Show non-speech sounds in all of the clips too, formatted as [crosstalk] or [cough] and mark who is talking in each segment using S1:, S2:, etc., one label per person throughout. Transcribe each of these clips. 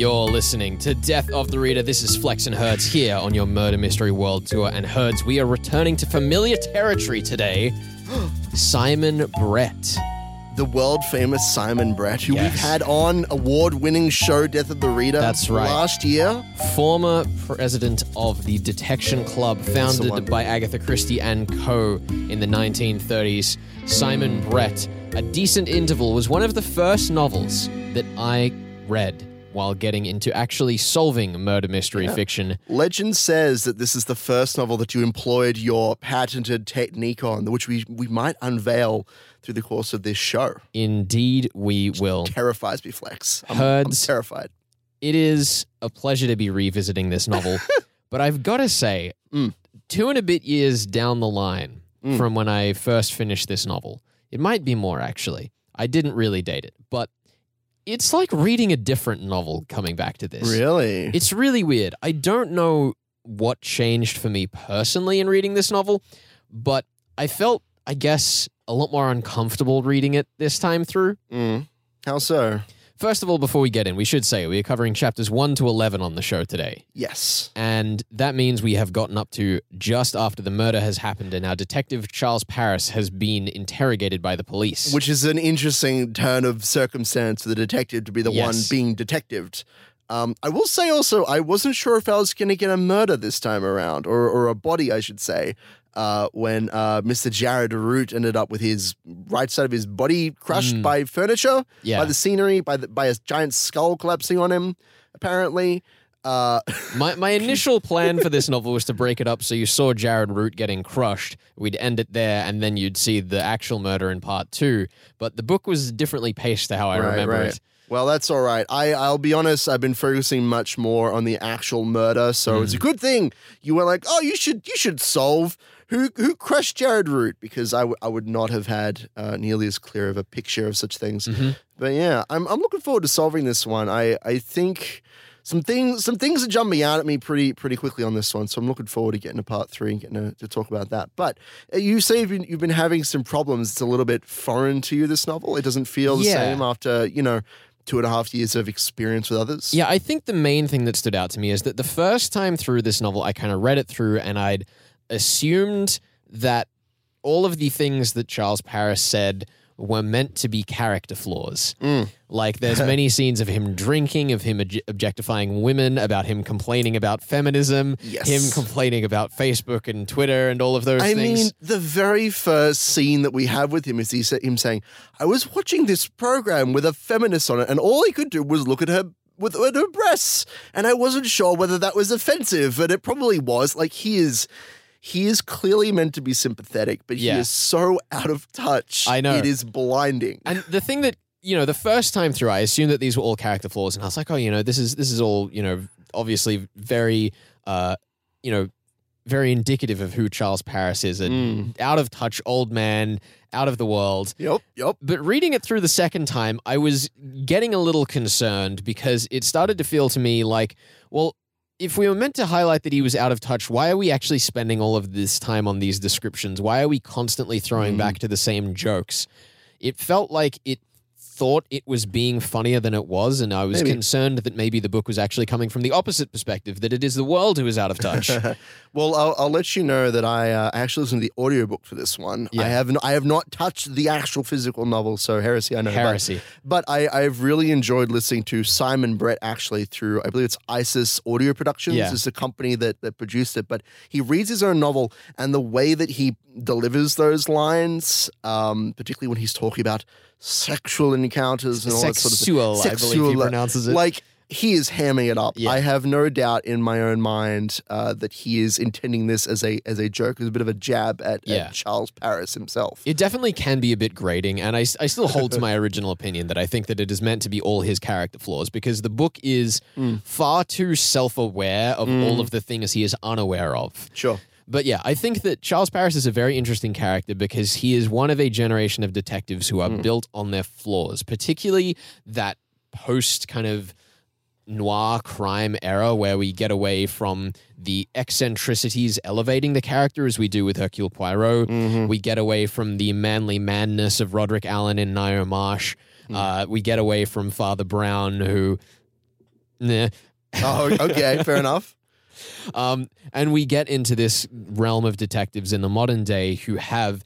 S1: You're listening to Death of the Reader. This is Flex and Herds here on your Murder Mystery World Tour. And Herds, we are returning to familiar territory today. [gasps] Simon Brett.
S2: The world famous Simon Brett, who
S1: Yes.
S2: we've had on award winning show Death of the Reader
S1: That's right.
S2: last year.
S1: former president of the Detection Club,
S2: the
S1: founded by Agatha Christie and Co. in the 1930s. Simon Brett, A Decent Interval, was one of the first novels that I read while getting into actually solving murder mystery fiction.
S2: Legend says that this is the first novel that you employed your patented technique on, which we, we might unveil through the course of this show.
S1: Indeed, we will.
S2: Terrifies me, Flex. I'm, I'm terrified.
S1: It is a pleasure to be revisiting this novel, [laughs] but I've got to say,
S2: Mm.
S1: two and a bit years down the line
S2: Mm.
S1: from when I first finished this novel, it might be more actually. I didn't really date it, but it's like reading a different novel coming back to this.
S2: Really?
S1: It's really weird. I don't know what changed for me personally in reading this novel, but I felt, I guess, a lot more uncomfortable reading it this time through.
S2: Mm. How so?
S1: First of all, before we get in, we should say we are covering chapters 1 to 11 on the show today.
S2: Yes.
S1: And that means we have gotten up to just after the murder has happened and our detective Charles Paris has been interrogated by the police.
S2: Which is an interesting turn of circumstance for the detective to be the one being detectived. Um, I will say also, I wasn't sure if I was going to get a murder this time around, or, or a body, I should say, uh, when uh, Mr. Jared Root ended up with his right side of his body crushed
S1: Mm.
S2: by furniture,
S1: yeah.
S2: by the scenery, by the, by a giant skull collapsing on him, apparently. Uh, [laughs]
S1: my, my initial plan for this novel was to break it up so you saw Jared Root getting crushed. We'd end it there and then you'd see the actual murder in part two. But the book was differently paced to how I
S2: Right,
S1: remember
S2: right.
S1: it.
S2: Well, that's all right. I, I'll be honest. I've been focusing much more on the actual murder, so it's a
S1: Mm.
S2: good thing you were like, "Oh, you should you should solve who who crushed Jared Root," because I, w- I would not have had uh, nearly as clear of a picture of such things.
S1: Mhm.
S2: But yeah, I'm I'm looking forward to solving this one. I I think some things some things are jumping out at me pretty pretty quickly on this one, so I'm looking forward to getting to part three and getting to, to talk about that. But uh, you say you've been, you've been having some problems. It's a little bit foreign to you. This novel. It doesn't feel the
S1: Yeah.
S2: same after you know two and a half years of experience with others.
S1: Yeah, I think the main thing that stood out to me is that the first time through this novel, I kind of read it through and I'd assumed that all of the things that Charles Paris said were meant to be character flaws.
S2: Mm.
S1: Like, there's [laughs] many scenes of him drinking, of him objectifying women, about him complaining about feminism,
S2: Yes.
S1: him complaining about Facebook and Twitter and all of those
S2: I
S1: things.
S2: mean, the very first scene that we have with him is he him saying, "I was watching this program with a feminist on it, and all he could do was look at her." With, with her breasts, and I wasn't sure whether that was offensive, but it probably was. Like he is, he is clearly meant to be sympathetic, but
S1: Yeah.
S2: he is so out of touch.
S1: I know.
S2: it is blinding.
S1: And the thing that you know, the first time through, I assumed that these were all character flaws, and I was like, oh, you know, this is this is all you know, obviously very, uh, you know, very indicative of who Charles Paris is, a
S2: Mm.
S1: out of touch old man, out of the world.
S2: Yep, yep.
S1: But reading it through the second time, I was getting a little concerned because it started to feel to me like, well. If we were meant to highlight that he was out of touch, why are we actually spending all of this time on these descriptions? Why are we constantly throwing
S2: Mm.
S1: back to the same jokes? It felt like it thought it was being funnier than it was, and I was
S2: Maybe.
S1: concerned that maybe the book was actually coming from the opposite perspective, that it is the world who is out of touch. [laughs]
S2: well, I'll, I'll let you know that I uh, actually listened to the audiobook for this one.
S1: Yeah.
S2: I have I have not touched the actual physical novel, so heresy I know.
S1: Heresy.
S2: But I, I've really enjoyed listening to Simon Brett actually through, I believe it's Isis Audio Productions.
S1: Yeah.
S2: It's a company that, that produced it. But he reads his own novel and the way that he delivers those lines, um, particularly when he's talking about sexual encounters and all that sort of thing.
S1: Sexual, I believe he pronounces it.
S2: like he is hamming it up.
S1: Yeah.
S2: I have no doubt in my own mind uh, that he is intending this as a as a joke, as a bit of a jab at,
S1: Yeah.
S2: at Charles Paris himself.
S1: It definitely can be a bit grating, and I, I still hold to my original opinion that I think that it is meant to be all his character flaws because the book is
S2: Mm.
S1: far too self aware of all of the things he is unaware of.
S2: Sure.
S1: But yeah, I think that Charles Paris is a very interesting character because he is one of a generation of detectives who are
S2: Mm.
S1: built on their flaws, particularly that post kind of noir crime era where we get away from the eccentricities elevating the character as we do with Hercule Poirot.
S2: Mhm.
S1: We get away from the manly madness of Roderick Alleyn in Ngaio Marsh.
S2: Hmm.
S1: Uh, we get away from Father Brown, who Nah.
S2: Oh, okay, fair [laughs] enough.
S1: Um, and we get into this realm of detectives in the modern day who have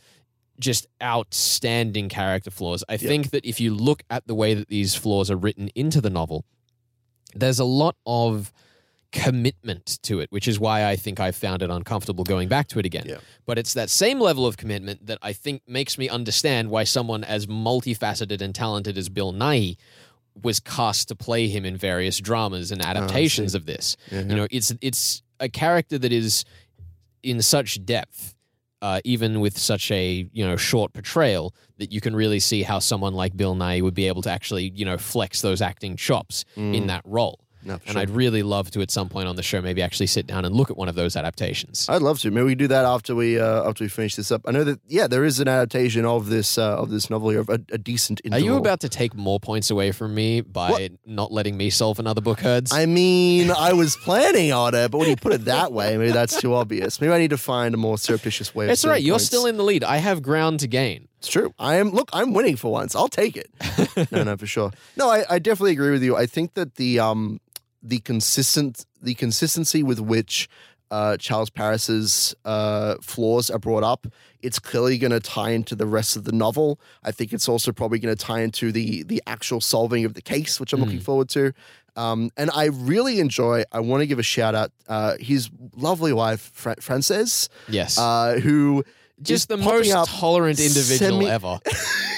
S1: just outstanding character flaws. I think that if you look at the way that these flaws are written into the novel, there's a lot of commitment to it, which is why I think I found it uncomfortable going back to it again.
S2: Yeah.
S1: But it's that same level of commitment that I think makes me understand why someone as multifaceted and talented as Bill Nighy was cast to play him in various dramas and adaptations of this.
S2: Yeah,
S1: You know, it's it's a character that is in such depth, uh, even with such a you know short portrayal, that you can really see how someone like Bill Nighy would be able to actually you know flex those acting chops in that role.
S2: No,
S1: And
S2: sure.
S1: I'd really love to at some point on the show maybe actually sit down and look at one of those adaptations.
S2: I'd love to. Maybe we do that after we uh, after we finish this up. I know that yeah, there is an adaptation of this uh, of this novel here, of a, a decent.
S1: Are you about to take more points away from me by
S2: What?
S1: not letting me solve another book herds?
S2: I mean, I was planning on it, but when you put it that way, maybe that's too obvious. Maybe I need to find a more surreptitious way.
S1: all right. You're
S2: points.
S1: still in the lead. I have ground to gain.
S2: It's true. I am. Look, I'm winning for once. I'll take it. [laughs] no, no, for sure. No, I, I definitely agree with you. I think that the um the consistent the consistency with which uh, Charles Paris's uh, flaws are brought up, it's clearly going to tie into the rest of the novel. I think it's also probably going to tie into the the actual solving of the case, which I'm looking forward to. Um, and I really enjoy. I want to give a shout out. Uh, his lovely wife, Fra- Frances,
S1: Yes.
S2: uh, who
S1: Just the most
S2: up
S1: tolerant individual
S2: semi-
S1: ever. [laughs]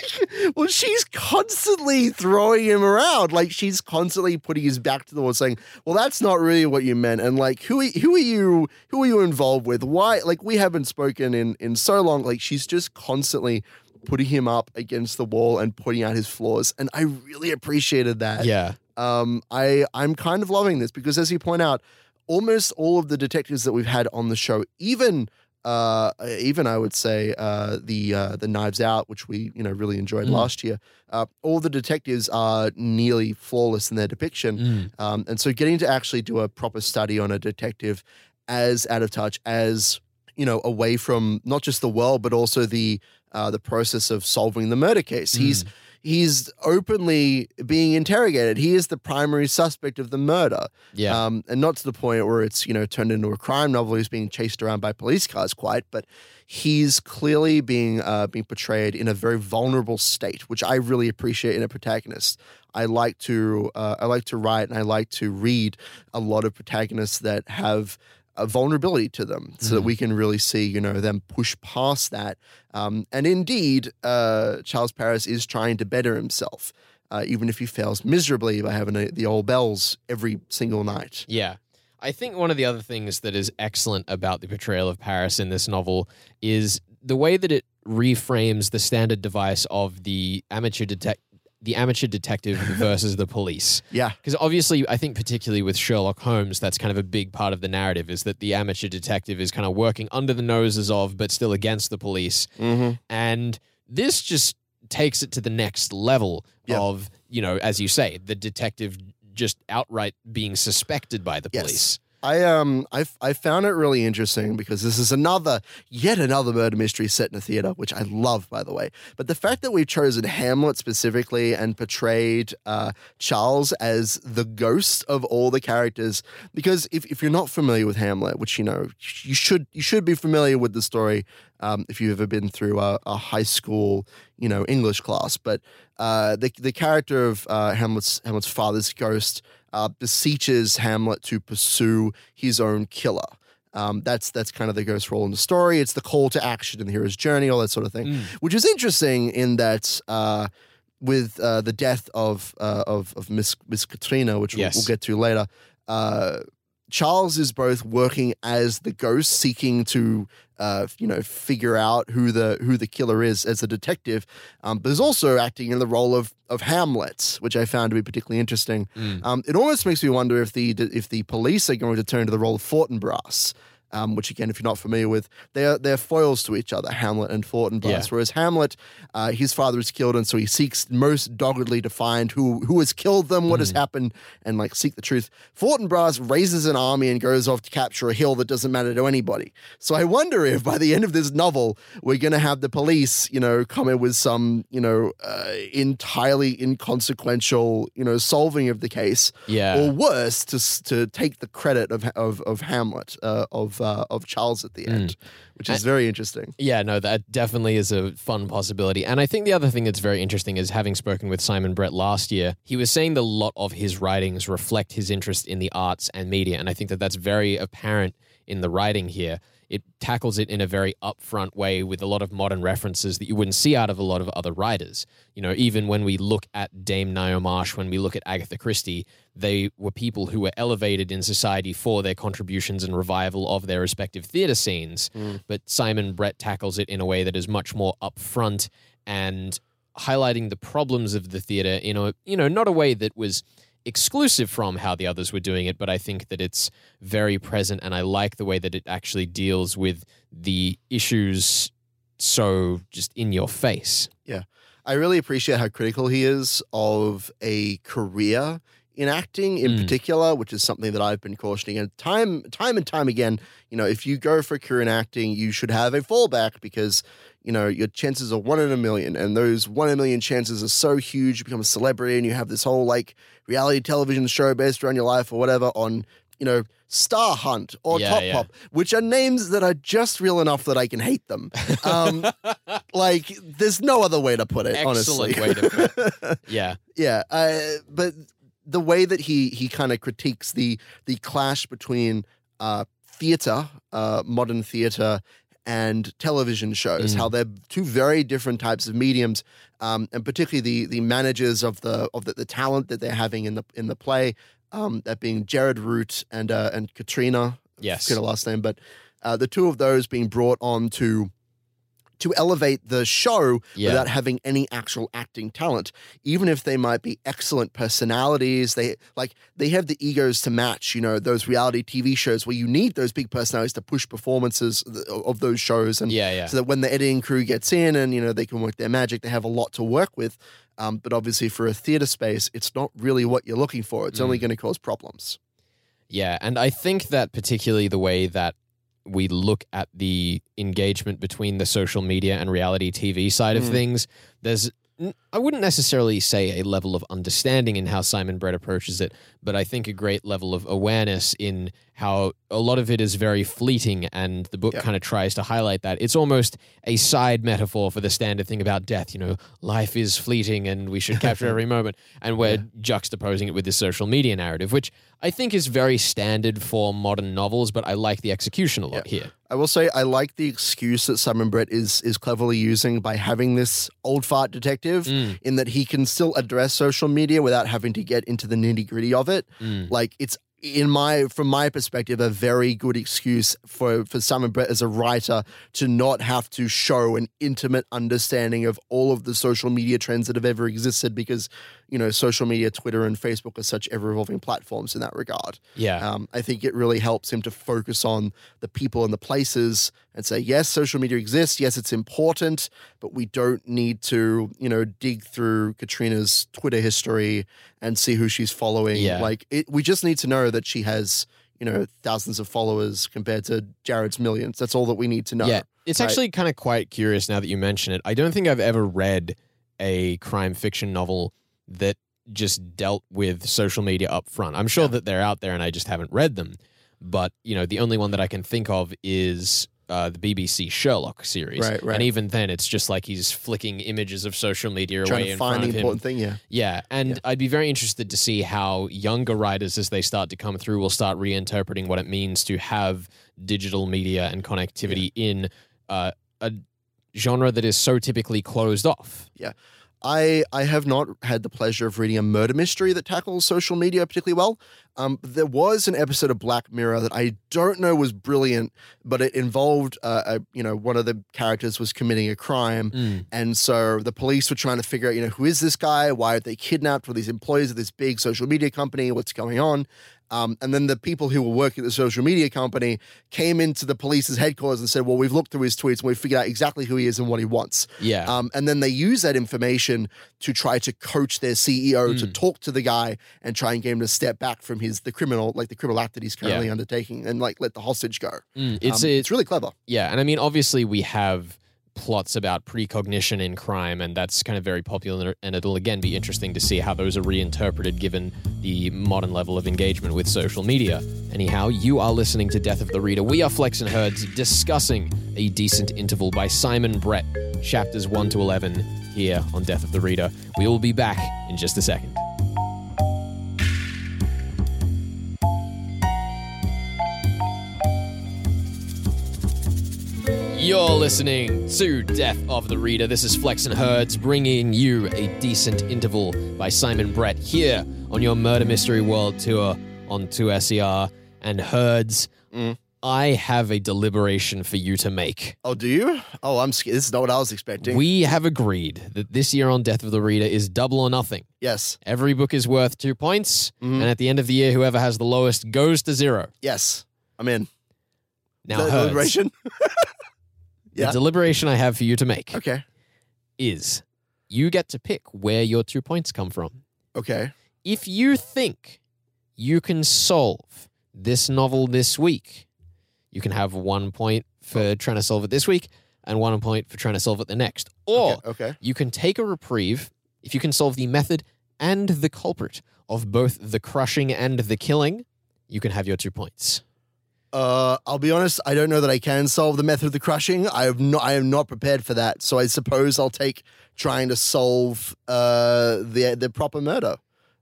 S2: well, she's constantly throwing him around. Like she's constantly putting his back to the wall, saying, "Well, that's not really what you meant." And like, who are- who are you? Who are you involved with? Why? Like, we haven't spoken in in so long. Like, she's just constantly putting him up against the wall and pointing out his flaws. And I really appreciated that.
S1: Yeah.
S2: Um, I I'm kind of loving this because, as you point out, almost all of the detectives that we've had on the show, even uh, even I would say uh, the uh, the Knives Out, which we you know really enjoyed
S1: Mm.
S2: last year, uh, all the detectives are nearly flawless in their depiction,
S1: Mm.
S2: um, and so getting to actually do a proper study on a detective as out of touch as you know away from not just the world but also the uh, the process of solving the murder case. He's he's openly being interrogated. He is the primary suspect of the murder.
S1: Yeah.
S2: Um, and not to the point where it's, you know, turned into a crime novel. He's being chased around by police cars quite, but he's clearly being uh, being portrayed in a very vulnerable state, which I really appreciate in a protagonist. I like to uh, I like to write and I like to read a lot of protagonists that have a vulnerability to them so that we can really see, you know, them push past that. Um, and indeed, uh, Charles Paris is trying to better himself, uh, even if he fails miserably by having a, the old bells every single night.
S1: Yeah. I think one of the other things that is excellent about the portrayal of Paris in this novel is the way that it reframes the standard device of the amateur detec- the amateur detective [laughs] versus the police.
S2: Yeah.
S1: Because obviously, I think particularly with Sherlock Holmes, that's kind of a big part of the narrative is that the amateur detective is kind of working under the noses of, but still against the police.
S2: Mm-hmm.
S1: And this just takes it to the next level
S2: Yeah.
S1: of, you know, as you say, the detective just outright being suspected by the
S2: Yes.
S1: police.
S2: I um I I found it really interesting because this is another yet another murder mystery set in a theater, which I love by the way. But the fact that we've chosen Hamlet specifically and portrayed uh, Charles as the ghost of all the characters, because if, if you're not familiar with Hamlet, which you know you should you should be familiar with the story um, if you've ever been through a, a high school you know English class, but uh, the the character of uh, Hamlet's Hamlet's father's ghost uh, beseeches Hamlet to pursue his own killer. Um, that's that's kind of the ghost role in the story. It's the call to action in the hero's journey, all that sort of thing,
S1: Mm.
S2: which is interesting in that uh, with uh, the death of uh, of, of Miss Miss Katrina, which
S1: Yes.
S2: we'll, we'll get to later. Charles is both working as the ghost, seeking to, uh, you know, figure out who the who the killer is as a detective, um, but is also acting in the role of of Hamlet, which I found to be particularly interesting.
S1: Mm.
S2: Um, it almost makes me wonder if the if the police are going to turn to the role of Fortinbras. Um, which again, if you're not familiar with, they're they're foils to each other, Hamlet and Fortinbras.
S1: Yeah.
S2: Whereas Hamlet, uh, his father is killed, and so he seeks most doggedly to find who who has killed them, what has
S1: Mm.
S2: happened, and like seek the truth. Fortinbras raises an army and goes off to capture a hill that doesn't matter to anybody. So I wonder if by the end of this novel, we're going to have the police, you know, come in with some, you know, uh, entirely inconsequential, you know, solving of the case,
S1: Yeah.
S2: or worse, to to take the credit of of, of Hamlet, uh, of uh, of Charles at the end, which is very interesting.
S1: Yeah, no, that definitely is a fun possibility. And I think the other thing that's very interesting is having spoken with Simon Brett last year, he was saying that a lot of his writings reflect his interest in the arts and media. And I think that that's very apparent in the writing here. It tackles it in a very upfront way with a lot of modern references that you wouldn't see out of a lot of other writers. You know, even when we look at Dame Naomi Marsh, when we look at Agatha Christie, they were people who were elevated in society for their contributions and revival of their respective theatre scenes. Mm. But Simon Brett tackles it in a way that is much more upfront and highlighting the problems of the theatre in a you know not a way that was exclusive from how the others were doing it, but I think that it's very present, and I like the way that it actually deals with the issues so just in your face. Yeah.
S2: I really appreciate how critical he is of a career in acting in
S1: Mm.
S2: particular, which is something that I've been cautioning and time time and time again, you know, if you go for a career in acting, you should have a fallback because, you know, your chances are one in a million. And those one in a million chances are so huge, you become a celebrity and you have this whole like reality television show based around your life or whatever on, you know, Star Hunt or
S1: Yeah,
S2: Top
S1: yeah.
S2: Pop, which are names that are just real enough that I can hate them. Um, [laughs] like, there's no other way to put it, honestly.
S1: Excellent way to put it. [laughs] Yeah.
S2: yeah, uh, but the way that he he kind of critiques the the clash between uh, theater, uh, modern theater, and television shows,
S1: Mm.
S2: how they're two very different types of mediums, um, and particularly the the managers of the of the, the talent that they're having in the in the play, um, that being Jared Root and uh, and Katrina,
S1: Yes.
S2: forget her last name, but uh, the two of those being brought on to to elevate the show
S1: Yeah.
S2: without having any actual acting talent, even if they might be excellent personalities. They like they have the egos to match. You know those reality TV shows where you need those big personalities to push performances of those shows, and
S1: Yeah, yeah.
S2: so that when the editing crew gets in and you know they can work their magic, they have a lot to work with. Um, but obviously, for a theater space, it's not really what you're looking for. It's
S1: Mm.
S2: only going to cause problems.
S1: Yeah, and I think that particularly the way that we look at the engagement between the social media and reality TV side of
S2: Mm.
S1: things, there's I wouldn't necessarily say a level of understanding in how Simon Brett approaches it, but I think a great level of awareness in how a lot of it is very fleeting and the book
S2: Yeah.
S1: kind of tries to highlight that. It's almost a side metaphor for the standard thing about death, you know, life is fleeting and we should [laughs] capture every moment. And we're juxtaposing it with this social media narrative, which I think is very standard for modern novels, but I like the execution a lot here.
S2: I will say I like the excuse that Simon Brett is is cleverly using by having this old fart detective
S1: Mm,
S2: in that he can still address social media without having to get into the nitty gritty of it.
S1: mm.
S2: Like it's in my from my perspective a very good excuse for for Simon Brett as a writer to not have to show an intimate understanding of all of the social media trends that have ever existed because you know social media Twitter and Facebook are such ever evolving platforms in that regard.
S1: Yeah.
S2: Um, I think it really helps him to focus on the people and the places and say, yes, social media exists. Yes, it's important, but we don't need to, you know, dig through Katrina's Twitter history and see who she's following.
S1: Yeah.
S2: Like, it, we just need to know that she has, you know, thousands of followers compared to Jared's millions. That's all that we need to know.
S1: Yeah, it's
S2: right?
S1: actually kind of quite curious now that you mention it. I don't think I've ever read a crime fiction novel that just dealt with social media up front. I'm sure
S2: Yeah.
S1: that they're out there and I just haven't read them. But, you know, the only one that I can think of is uh, the BBC Sherlock series.
S2: Right, right.
S1: And even then, it's just like he's flicking images of social media
S2: Trying
S1: away
S2: to
S1: in
S2: find
S1: front
S2: the
S1: of him.
S2: important thing. Yeah.
S1: Yeah, and I'd be very interested to see how younger writers, as they start to come through, will start reinterpreting what it means to have digital media and connectivity in uh, a genre that is so typically closed off.
S2: I I have not had the pleasure of reading a murder mystery that tackles social media particularly well. Um, there was an episode of Black Mirror that I don't know was brilliant, but it involved uh, a, you know one of the characters was committing a crime, and so the police were trying to figure out you know who is this guy, why are they kidnapped, were these employees of this big social media company, what's going on, Um, and then the people who were working at the social media company came into the police's headquarters and said, "Well, we've looked through his tweets and we've figured out exactly who he is and what he wants."
S1: Yeah.
S2: Um, and then they use that information to try to coach their CEO
S1: Hmm.
S2: to talk to the guy and try and get him to step back from his the criminal like the criminal act that he's currently
S1: Yeah.
S2: undertaking and like let the hostage go.
S1: Mm, it's
S2: Um,
S1: a,
S2: it's really clever.
S1: Yeah, and I mean, obviously, we have plots about precognition in crime, and that's kind of very popular. And it'll again be interesting to see how those are reinterpreted given the modern level of engagement with social media. Anyhow, you are listening to Death of the Reader. We are Flex and Herds discussing A Decent Interval by Simon Brett, chapters 1 to 11, here on Death of the Reader. We will be back in just a second. You're listening to Death of the Reader. This is Flex and Herds bringing you a decent interval by Simon Brett here on your Murder Mystery World Tour on 2SER. And Herds,
S2: Mm.
S1: I have a deliberation for you to make.
S2: Oh, do you? Oh, I'm scared. This is not what I was expecting.
S1: We have agreed that this year on Death of the Reader is double or nothing.
S2: yes,
S1: Every book is worth two points,
S2: Mhm.
S1: and at the end of the year, whoever has the lowest goes to zero.
S2: yes, I'm in.
S1: Now, Herds, [laughs]
S2: deliberation.
S1: the deliberation I have for you to make
S2: Okay.
S1: is you get to pick where your two points come from.
S2: Okay.
S1: if you think you can solve this novel this week, you can have one point for oh. trying to solve it this week and one point for trying to solve it the next. Or
S2: Okay. okay.
S1: you can take a reprieve if you can solve the method and the culprit of both the crushing and the killing. You can have your two points.
S2: Uh, I'll be honest. I don't know that I can solve the method of the crushing. I have not. I am not prepared for that. So I suppose I'll take trying to solve uh the the proper murder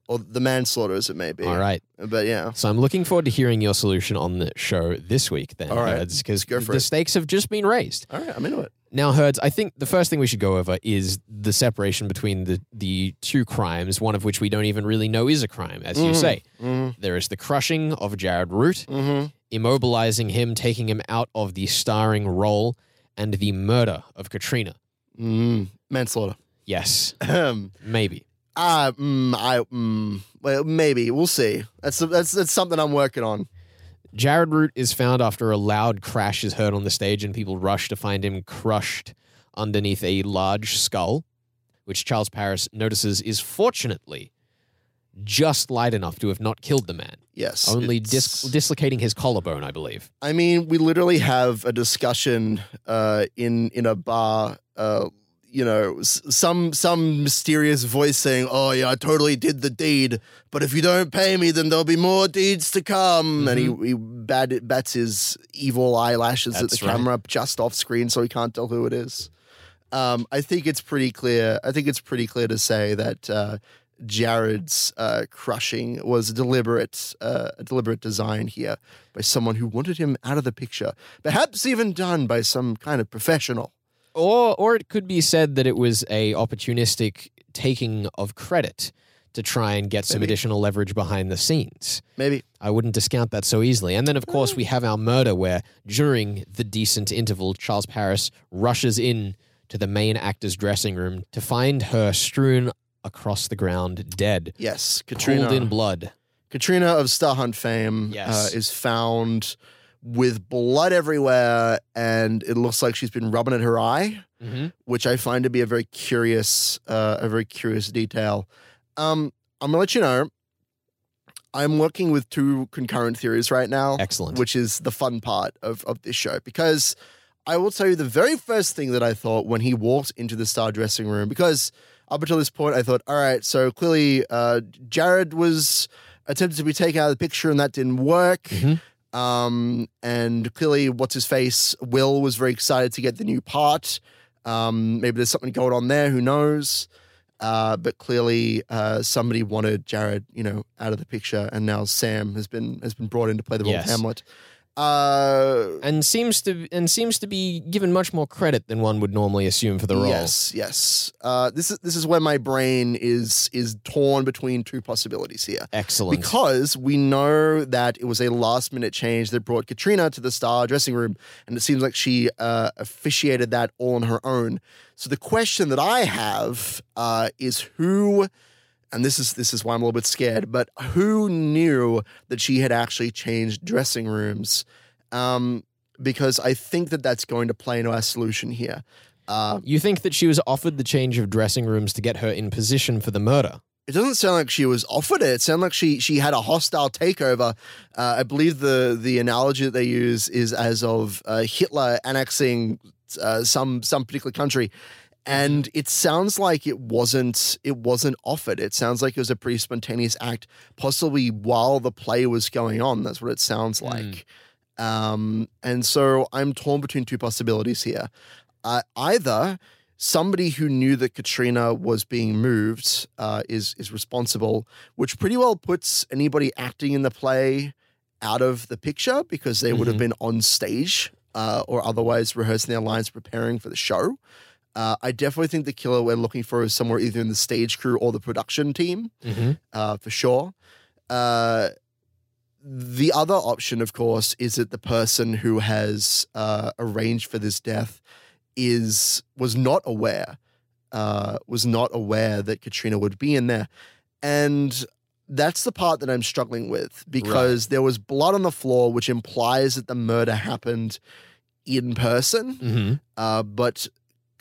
S2: or the manslaughter, as it may be.
S1: All right.
S2: But yeah.
S1: So I'm looking forward to hearing your solution on the show this week then,
S2: All right.
S1: because
S2: Go
S1: the
S2: it.
S1: stakes have just been raised.
S2: All right. I'm into it.
S1: Now, Herds, I think the first thing we should go over is the separation between the, the two crimes, one of which we don't even really know is a crime, as you
S2: Mhm.
S1: say.
S2: Mm-hmm.
S1: There is the crushing of Jared Root,
S2: Mm-hmm.
S1: immobilizing him, taking him out of the starring role, and the murder of Katrina.
S2: Mm. Manslaughter.
S1: Yes, maybe.
S2: Ah, mm, I, mm, well, maybe we'll see. That's that's that's something I'm working on.
S1: Jared Root is found after a loud crash is heard on the stage, and people rush to find him crushed underneath a large skull, which Charles Paris notices is fortunately just light enough to have not killed the man,
S2: Yes,
S1: only dis- dislocating his collarbone, I believe.
S2: I mean, we literally have a discussion uh, in in a bar. Uh, you know, some some mysterious voice saying, "Oh yeah, I totally did the deed, but if you don't pay me, then there'll be more deeds to come." And he, he bat, bats his evil eyelashes at the
S1: right.
S2: camera just off screen, so he can't tell who it is. Um, I think it's pretty clear. I think it's pretty clear to say that uh, Jared's uh, crushing was a deliberate, uh, a deliberate design here by someone who wanted him out of the picture, perhaps even done by some kind of professional.
S1: Or, or it could be said that it was a opportunistic taking of credit to try and get some additional leverage behind the scenes.
S2: Maybe.
S1: I wouldn't discount that so easily. And then, of course, we have our murder where, during the decent interval, Charles Paris rushes in to the main actor's dressing room to find her strewn across the ground, dead,
S2: Yes, Katrina.
S1: in blood.
S2: Katrina of Star Hunt fame
S1: Yes.
S2: uh, is found with blood everywhere, and it looks like she's been rubbing at her eye.
S1: Mm-hmm.
S2: which I find to be a very curious, uh, a very curious detail. Um, I'm gonna let you know. I'm working with two concurrent theories right now,
S1: Excellent.
S2: which is the fun part of of this show because I will tell you the very first thing that I thought when he walked into the star dressing room because up until this point I thought, all right, so clearly uh, Jared was attempted to be taken out of the picture and that didn't work.
S1: Mhm.
S2: Um, and clearly, what's his face? Will was very excited to get the new part. Um, maybe there's something going on there. Who knows? Uh, but clearly, uh, somebody wanted Jared, you know, out of the picture, and now Sam has been has been brought in to play the role
S1: Yes.
S2: of Hamlet. Uh,
S1: and seems to and seems to be given much more credit than one would normally assume for the role.
S2: Yes, yes. Uh, this is this is where my brain is is torn between two possibilities here.
S1: Excellent.
S2: Because we know that it was a last minute change that brought Katrina to the star dressing room, and it seems like she uh, officiated that all on her own. So the question that I have uh, is who and this is this is why I'm a little bit scared. But who knew that she had actually changed dressing rooms? Um, because I think that that's going to play into our solution here. Uh,
S1: You think that she was offered the change of dressing rooms to get her in position for the murder?
S2: it doesn't sound like she was offered it. It sounded like she she had a hostile takeover. Uh, I believe the the analogy that they use is as of uh, Hitler annexing uh, some some particular country, and it sounds like it wasn't it wasn't offered. It sounds like it was a pretty spontaneous act, possibly while the play was going on. That's what it sounds like. Um, and so I'm torn between two possibilities here. Uh, either somebody who knew that Katrina was being moved uh, is is responsible, which pretty well puts anybody acting in the play out of the picture because they would have
S1: Mhm.
S2: been on stage uh, or otherwise rehearsing their lines, preparing for the show. Uh, I definitely think the killer we're looking for is somewhere either in the stage crew or the production team
S1: Mm-hmm.
S2: uh, for sure. Uh, the other option, of course, is that the person who has uh, arranged for this death is was not aware, uh, was not aware that Katrina would be in there, and that's the part that I'm struggling with because there was blood on the floor, which implies that the murder happened in person.
S1: Mm-hmm.
S2: Uh, but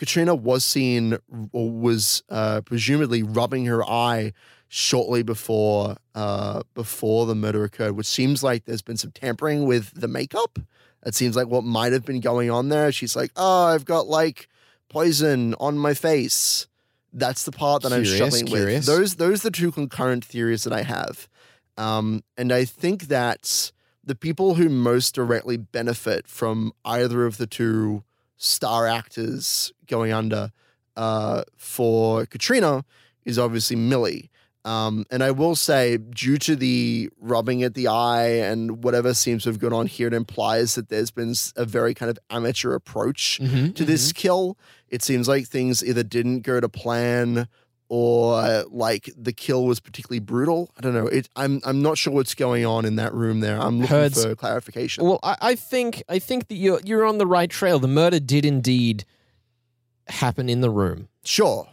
S2: Katrina was seen or was uh, presumably rubbing her eye shortly before uh, before the murder occurred, which seems like there's been some tampering with the makeup. It seems like what might have been going on there. She's like, "Oh, I've got like poison on my face." That's the part that I'm
S1: Curious,
S2: struggling
S1: curious.
S2: with. Those those are the two concurrent theories that I have, um, and I think that the people who most directly benefit from either of the two star actors going under uh, for Katrina is obviously Millie. Um, and I will say, due to the rubbing at the eye and whatever seems to have gone on here, it implies that there's been a very kind of amateur approach
S1: Mm-hmm.
S2: to this kill. It seems like things either didn't go to plan or uh, like the kill was particularly brutal. I don't know. It, I'm I'm not sure what's going on in that room there. I'm looking
S1: Herds-
S2: for clarification.
S1: Well, I, I think I think that you're you're on the right trail. The murder did indeed happen in the room.
S2: Sure.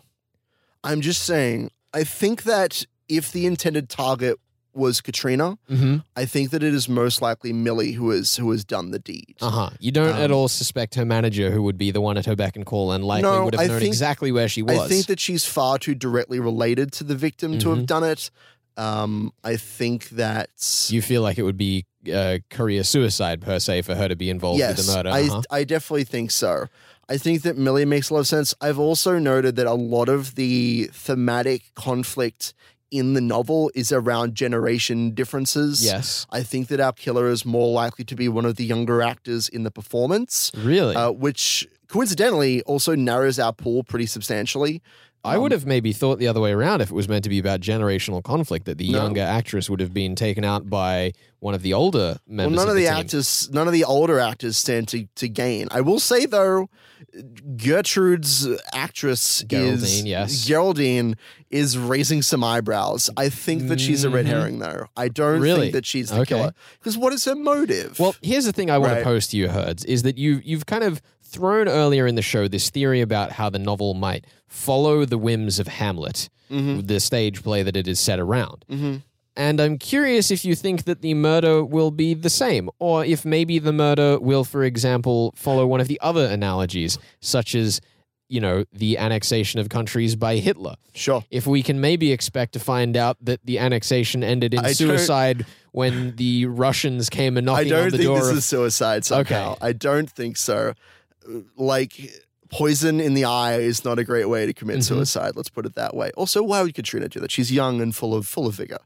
S2: I'm just saying, I think that if the intended target was Katrina,
S1: Mm-hmm.
S2: I think that it is most likely Millie who is who has done the deed.
S1: Uh huh. You don't at
S2: Um,
S1: all suspect her manager, who would be the one at her beck and call, and likely
S2: No,
S1: would have
S2: I
S1: known
S2: think-
S1: exactly where she was.
S2: I think that she's far too directly related to the victim to
S1: Mhm.
S2: have done it. Um, I think that
S1: you feel like it would be uh, career suicide per se for her to be involved
S2: yes,
S1: with the murder.
S2: I
S1: uh-huh.
S2: I definitely think so. I think that Millie makes a lot of sense. I've also noted that a lot of the thematic conflict in the novel is around generation differences.
S1: Yes.
S2: I think that our killer is more likely to be one of the younger actors in the performance,
S1: Really?
S2: uh, which coincidentally also narrows our pool pretty substantially.
S1: I
S2: um,
S1: would have maybe thought the other way around if it was meant to be about generational conflict, that the
S2: No.
S1: younger actress would have been taken out by one of the older
S2: Well, none of
S1: the,
S2: the
S1: team.
S2: actors, none of the older actors stand to, to gain. I will say though, Gertrude's actress is
S1: Geraldine, yes.
S2: Geraldine is raising some eyebrows. I think that she's a red
S1: Mhm.
S2: herring though. I don't
S1: Really?
S2: think that she's the
S1: Okay.
S2: killer. Because what is her motive?
S1: Well, here's the thing I want
S2: Right.
S1: to pose to you, Herds, is that you you've kind of thrown earlier in the show this theory about how the novel might follow the whims of Hamlet,
S2: Mhm.
S1: the stage play that it is set around.
S2: Mhm.
S1: And I'm curious if you think that the murder will be the same, or if maybe the murder will, for example, follow one of the other analogies, such as, you know, the annexation of countries by Hitler.
S2: sure.
S1: If we can maybe expect to find out that the annexation ended in
S2: I
S1: suicide when the Russians came and
S2: I
S1: knocking on
S2: don't
S1: the
S2: think
S1: door
S2: this
S1: of
S2: is suicide somehow.
S1: Okay.
S2: I don't think so. Like poison in the eye is not a great way to commit
S1: Mhm.
S2: suicide. Let's put it that way. Also, why would Katrina do that? She's young and full of full of vigor.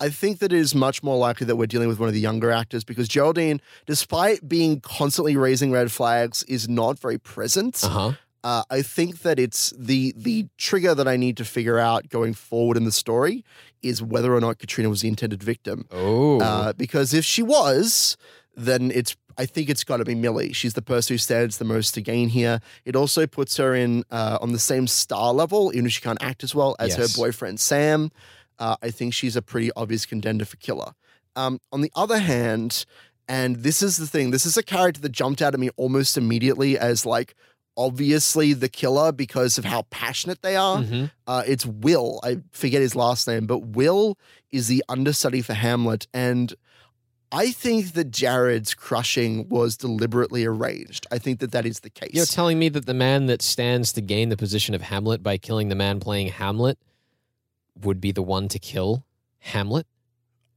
S2: I think that it is much more likely that we're dealing with one of the younger actors because Geraldine, despite being constantly raising red flags, is not very present.
S1: Uh-huh.
S2: Uh, I think that it's the the trigger that I need to figure out going forward in the story is whether or not Katrina was the intended victim.
S1: Oh.
S2: Uh, because if she was, then it's I think it's got to be Millie. She's the person who stands the most to gain here. It also puts her in uh, on the same star level, even if she can't act as well as
S1: Yes.
S2: her boyfriend Sam. Uh, I think she's a pretty obvious contender for killer. Um, on the other hand, and this is the thing, this is a character that jumped out at me almost immediately as like obviously the killer because of how passionate they are.
S1: Mhm.
S2: Uh, it's Will. I forget his last name, but Will is the understudy for Hamlet. And I think that Jared's crushing was deliberately arranged. I think that that is the case.
S1: You're telling me that the man that stands to gain the position of Hamlet by killing the man playing Hamlet would be the one to kill Hamlet?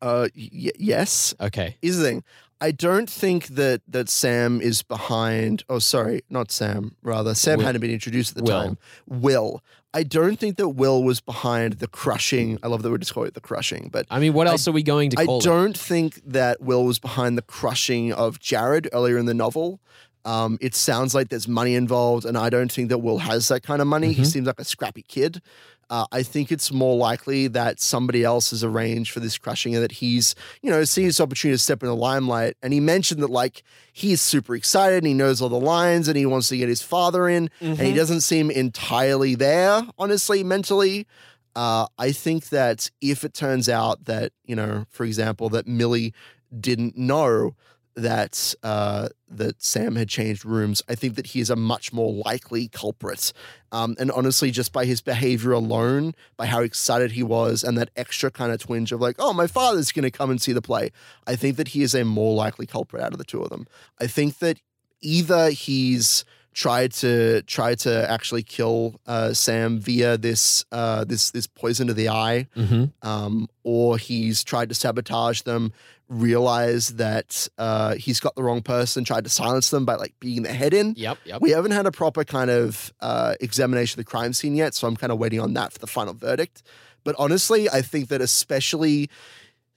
S2: uh, y- yes.
S1: Okay.
S2: Here's the thing. I don't think that that Sam is behind. Oh, sorry, not Sam. Rather, Sam
S1: Will.
S2: hadn't been introduced at the
S1: Will.
S2: time. Will. I don't think that Will was behind the crushing. I love that we just call it the crushing, but
S1: I mean, what
S2: I-
S1: else are we going to
S2: I?
S1: I
S2: don't think that Will was behind the crushing of Jared earlier in the novel. Um, it sounds like there's money involved, and I don't think that Will has that kind of money. He
S1: Mhm.
S2: seems like a scrappy kid. Uh, I think it's more likely that somebody else has arranged for this crushing and that he's, you know, seeing this opportunity to step in the limelight. And he mentioned that, like, he's super excited and he knows all the lines and he wants to get his father in, and he
S1: Mhm.
S2: doesn't seem entirely there, honestly, mentally. Uh, I think that if it turns out that, you know, for example, that Millie didn't know that uh, that Sam had changed rooms, I think that he is a much more likely culprit. Um, and honestly, just by his behavior alone, by how excited he was, and that extra kind of twinge of like, oh, my father's going to come and see the play, I think that he is a more likely culprit out of the two of them. I think that either he's tried to try to actually kill uh, Sam via this uh, this this poison to the eye,
S1: Mhm.
S2: um, or he's tried to sabotage them, realize that uh, he's got the wrong person, tried to silence them by like beating the head in.
S1: Yep. Yep.
S2: We haven't had a proper kind of uh, examination of the crime scene yet, so I'm kind of waiting on that for the final verdict. But honestly, I think that especially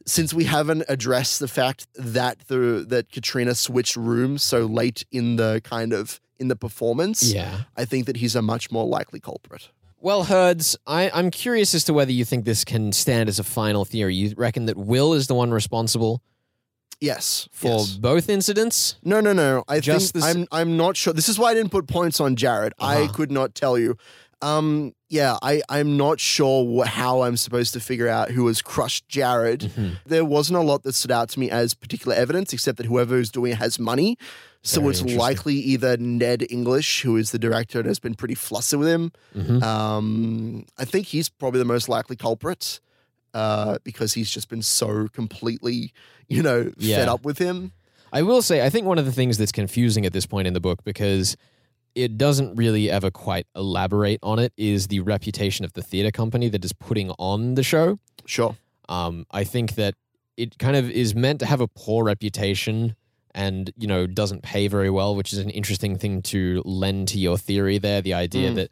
S2: since we haven't addressed the fact that the that Katrina switched rooms so late in the kind of in the performance,
S1: yeah.
S2: I think that he's a much more likely culprit.
S1: Well, Herds, I, I'm curious as to whether you think this can stand as a final theory. You reckon that Will is the one responsible
S2: Yes,
S1: for
S2: yes.
S1: both incidents?
S2: No, no, no. I
S1: Just
S2: think
S1: this-
S2: I'm I'm not sure. This is why I didn't put points on Jared. I
S1: Uh-huh.
S2: could not tell you. Um, yeah, I I'm not sure wh- how I'm supposed to figure out who has crushed Jared.
S1: Mhm.
S2: There wasn't a lot that stood out to me as particular evidence, except that whoever is doing it has money. So
S1: Very
S2: it's likely either Ned English, who is the director and has been pretty flustered with him.
S1: Mhm.
S2: Um, I think he's probably the most likely culprit uh, because he's just been so completely, you know, fed up with him.
S1: I will say, I think one of the things that's confusing at this point in the book, because it doesn't really ever quite elaborate on it, is the reputation of the theater company that is putting on the show.
S2: Sure.
S1: Um, I think that it kind of is meant to have a poor reputation and, you know, doesn't pay very well, which is an interesting thing to lend to your theory there. The idea
S2: Mm.
S1: that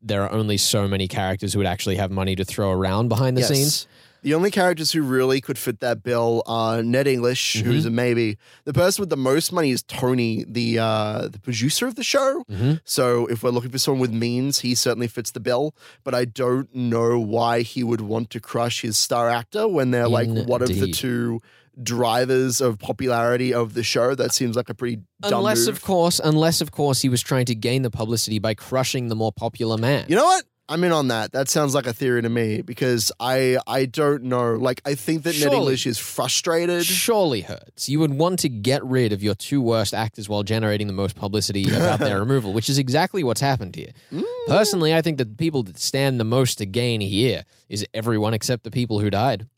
S1: there are only so many characters who would actually have money to throw around behind the scenes.
S2: The only characters who really could fit that bill are Ned English,
S1: Mm-hmm.
S2: who's a maybe. The person with the most money is Tony, the uh, the producer of the show.
S1: Mhm.
S2: So if we're looking for someone with means, he certainly fits the bill. But I don't know why he would want to crush his star actor when they're like one of the two drivers of popularity of the show. That seems like a pretty dumb
S1: Unless,
S2: move.
S1: of course, unless of course he was trying to gain the publicity by crushing the more popular man.
S2: You know what? I'm in on that. That sounds like a theory to me because I I don't know. Like I think that Ned English is frustrated.
S1: Surely Herds. You would want to get rid of your two worst actors while generating the most publicity [laughs] about their removal, which is exactly what's happened here.
S2: Mm.
S1: Personally, I think that the people that stand the most to gain here is everyone except the people who died.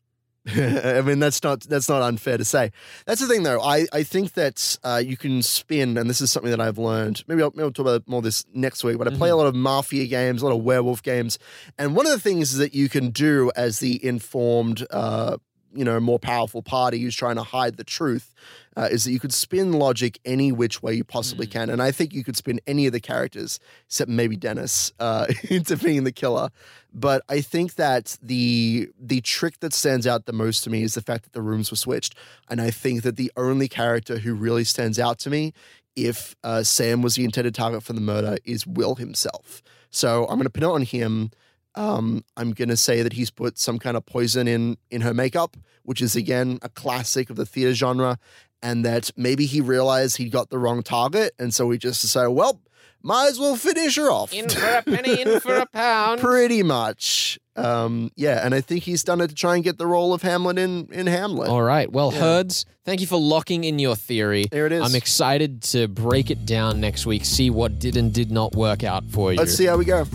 S1: [laughs]
S2: I mean, that's not that's not unfair to say. That's the thing, though. I, I think that uh, you can spin, and this is something that I've learned. Maybe I'll, maybe I'll talk about more this next week. But I play a lot of mafia games, a lot of werewolf games, and one of the things that you can do as the informed, uh, you know, more powerful party who's trying to hide the truth uh, is that you could spin logic any which way you possibly can. And I think you could spin any of the characters, except maybe Dennis, uh, [laughs] into being the killer. But I think that the the trick that stands out the most to me is the fact that the rooms were switched. And I think that the only character who really stands out to me, if uh, Sam was the intended target for the murder, is Will himself. So I'm going to pin it on him. Um, I'm going to say that he's put some kind of poison in in her makeup, which is again a classic of the theater genre, and that maybe he realized he got the wrong target, and so he just decided, well, might as well finish her off.
S1: In for a penny, in for a pound. [laughs]
S2: Pretty much. Um, yeah, and I think he's done it to try and get the role of Hamlet in, in Hamlet.
S1: All right. Well,
S2: Yeah.
S1: Herds, thank you for locking in your theory.
S2: There it is.
S1: I'm excited to break it down next week, see what did and did not work out for you.
S2: Let's see how we go.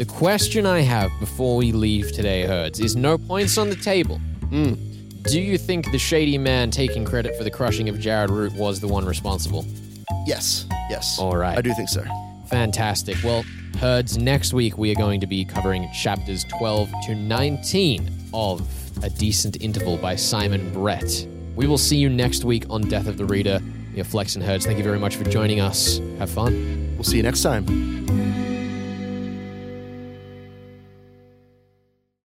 S1: The question I have before we leave today, Herds, is no points on the table.
S2: Hmm.
S1: Do you think the shady man taking credit for the crushing of Jared Root was the one responsible?
S2: Yes, yes.
S1: All right.
S2: I do think so.
S1: Fantastic. Well, Herds, next week we are going to be covering chapters 12 to 19 of A Decent Interval by Simon Brett. We will see you next week on Death of the Reader. Are Flex and Herds. Thank you very much for joining us. Have fun.
S2: We'll see you next time.